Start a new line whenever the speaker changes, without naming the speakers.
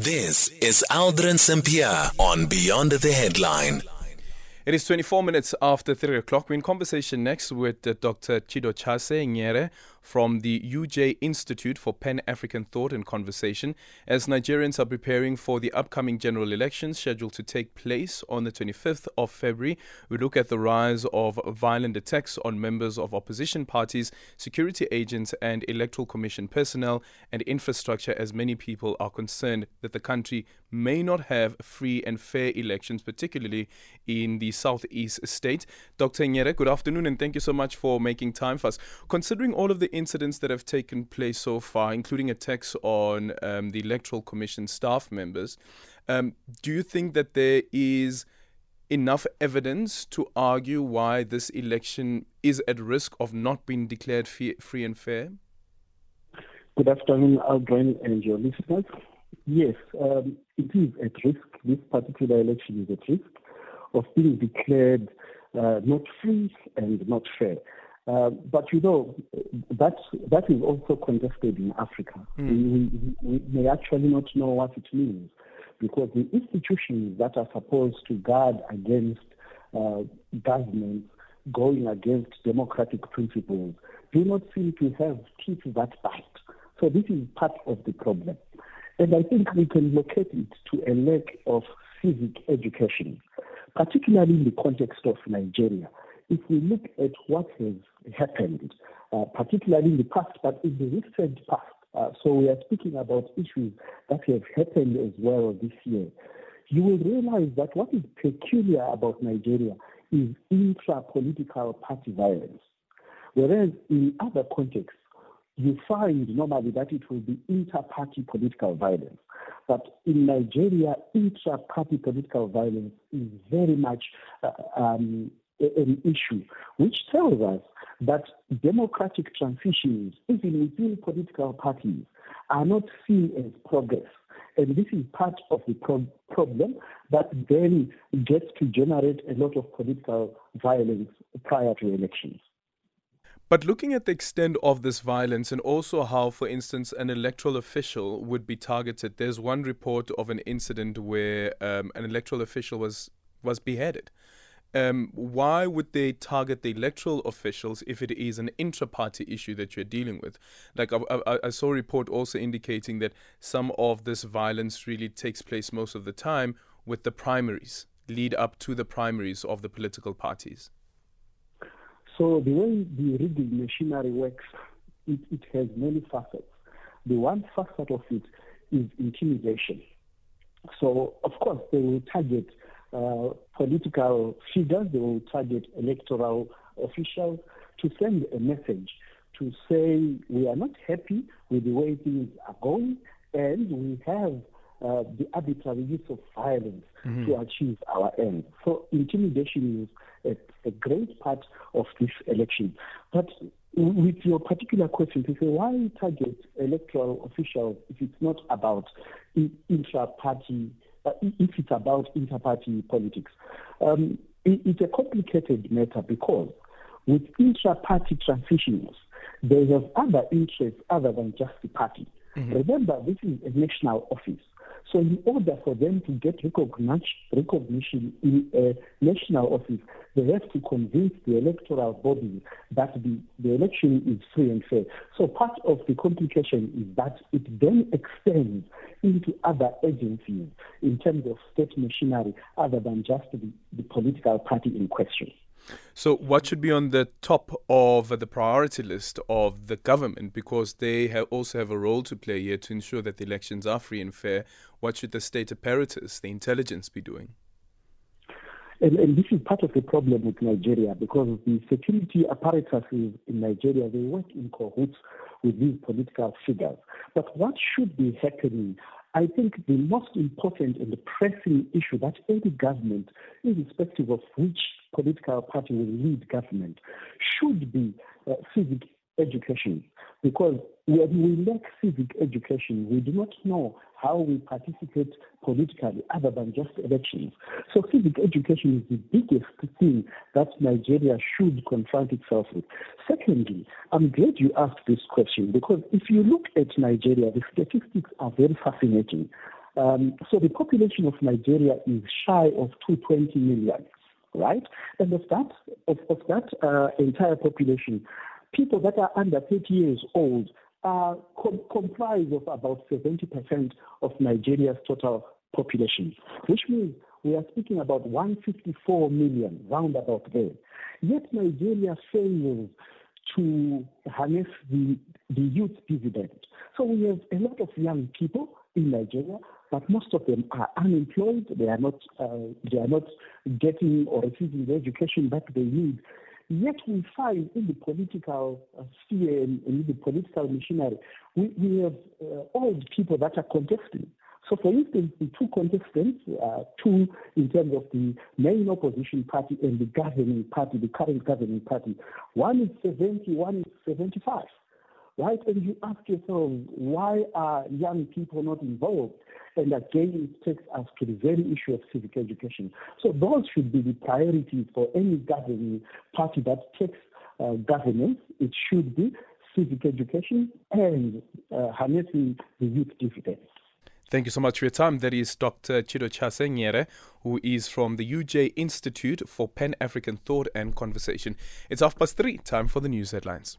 This is Aldrin Sampear on Beyond the Headline.
It is 24 minutes after 3 o'clock. We're in conversation next with uh, Dr. Chidochase Nyere from the UJ Institute for Pan African Thought and Conversation as Nigerians are preparing for the upcoming general elections scheduled to take place on the 25th of February. We look at the rise of violent attacks on members of opposition parties, security agents, and electoral commission personnel and infrastructure as many people are concerned that the country may not have free and fair elections, particularly in the southeast state. Dr. Nyere, good afternoon and thank you so much for making time for us. Considering all of the incidents that have taken place so far, including attacks on um, the Electoral Commission staff members, um, do you think that there is enough evidence to argue why this election is at risk of not being declared free and fair?
Good afternoon, Aldrin and your listeners. Yes, um, it is at risk. This particular election is at risk of being declared uh, not free and not fair. Uh, but you know, that, that is also contested in Africa. Mm. We, we, may actually not know what it means because the institutions that are supposed to guard against uh, governments going against democratic principles do not seem to have teeth that bite. So this is part of the problem. And I think we can locate it to a lack of civic education, particularly in the context of Nigeria if we look at what has happened, uh, particularly in the past, but in the recent past, uh, so we are speaking about issues that have happened as well this year, you will realize that what is peculiar about Nigeria is intra-political party violence. Whereas in other contexts, you find normally that it will be inter-party political violence. But in Nigeria, intra-party political violence is very much uh, um, an issue, which tells us that democratic transitions, even within political parties, are not seen as progress. And this is part of the pro- problem that then gets to generate a lot of political violence prior to elections.
But looking at the extent of this violence and also how, for instance, an electoral official would be targeted, there's one report of an incident where um, an electoral official was was beheaded. Um, why would they target the electoral officials if it is an intra-party issue that you're dealing with? Like I, I, I, saw a report also indicating that some of this violence really takes place most of the time with the primaries, lead up to the primaries of the political parties.
So the way the rigging machinery works, it, it has many facets. The one facet of it is intimidation. So of course they will target uh, political figures, they will target electoral officials to send a message to say we are not happy with the way things are going and we have uh, the arbitrary use of violence mm-hmm. to achieve our end. So intimidation is a, a, great part of this election. But with your particular question, to say why target electoral officials if it's not about intra-party uh, if it's about inter-party politics. Um, it, it's a complicated matter because with intra-party transitions, they have other interests other than just the party. Mm-hmm. Remember, this is a national office. So in order for them to get recognition in a national office, they have to convince the electoral body that the, the election is free and fair. So part of the complication is that it then extends into other agencies in terms of state machinery other than just the, the political party in question.
So, what should be on the top of the priority list of the government? Because they also have a role to play here to ensure that the elections are free and fair. What should the state apparatus, the intelligence, be doing?
And, and, this is part of the problem with Nigeria because the security apparatuses in Nigeria they work in cahoots with these political figures. But what should be happening I think the most important and the pressing issue that any government, irrespective of which political party will lead government, should be uh, civic education. Because when we lack civic education, we do not know how we participate politically other than just elections. So civic education is the biggest thing that Nigeria should confront itself with. Secondly, I'm glad you asked this question because if you look at Nigeria, the statistics are very fascinating. Um, so the population of Nigeria is shy of 220 million, right? And of that, of, of that uh, entire population, people that are under 30 years old uh, com- comprise of about 70% of Nigeria's total population, which means we are speaking about 154 million, round about there. Yet Nigeria fails to harness the, the youth dividend. So we have a lot of young people in Nigeria, but most of them are unemployed. They are not, uh, they are not getting or receiving the education that they need. Yet we find in the political uh, sphere and in the political machinery, we, we have uh, old people that are contesting. So, for instance, the two contestants, uh, two in terms of the main opposition party and the governing party, the current governing party, one is 70, one is 75. Right? And you ask yourself, why are young people not involved? And again, it takes us to the very issue of civic education. So those should be the priorities for any governing party that takes uh, governance. It should be civic education and uh, harnessing the youth dividends.
Thank you so much for your time. That is Dr. Chidochase Nyere, who is from the UJ Institute for Pan African Thought and Conversation. It's half past three, time for the news headlines.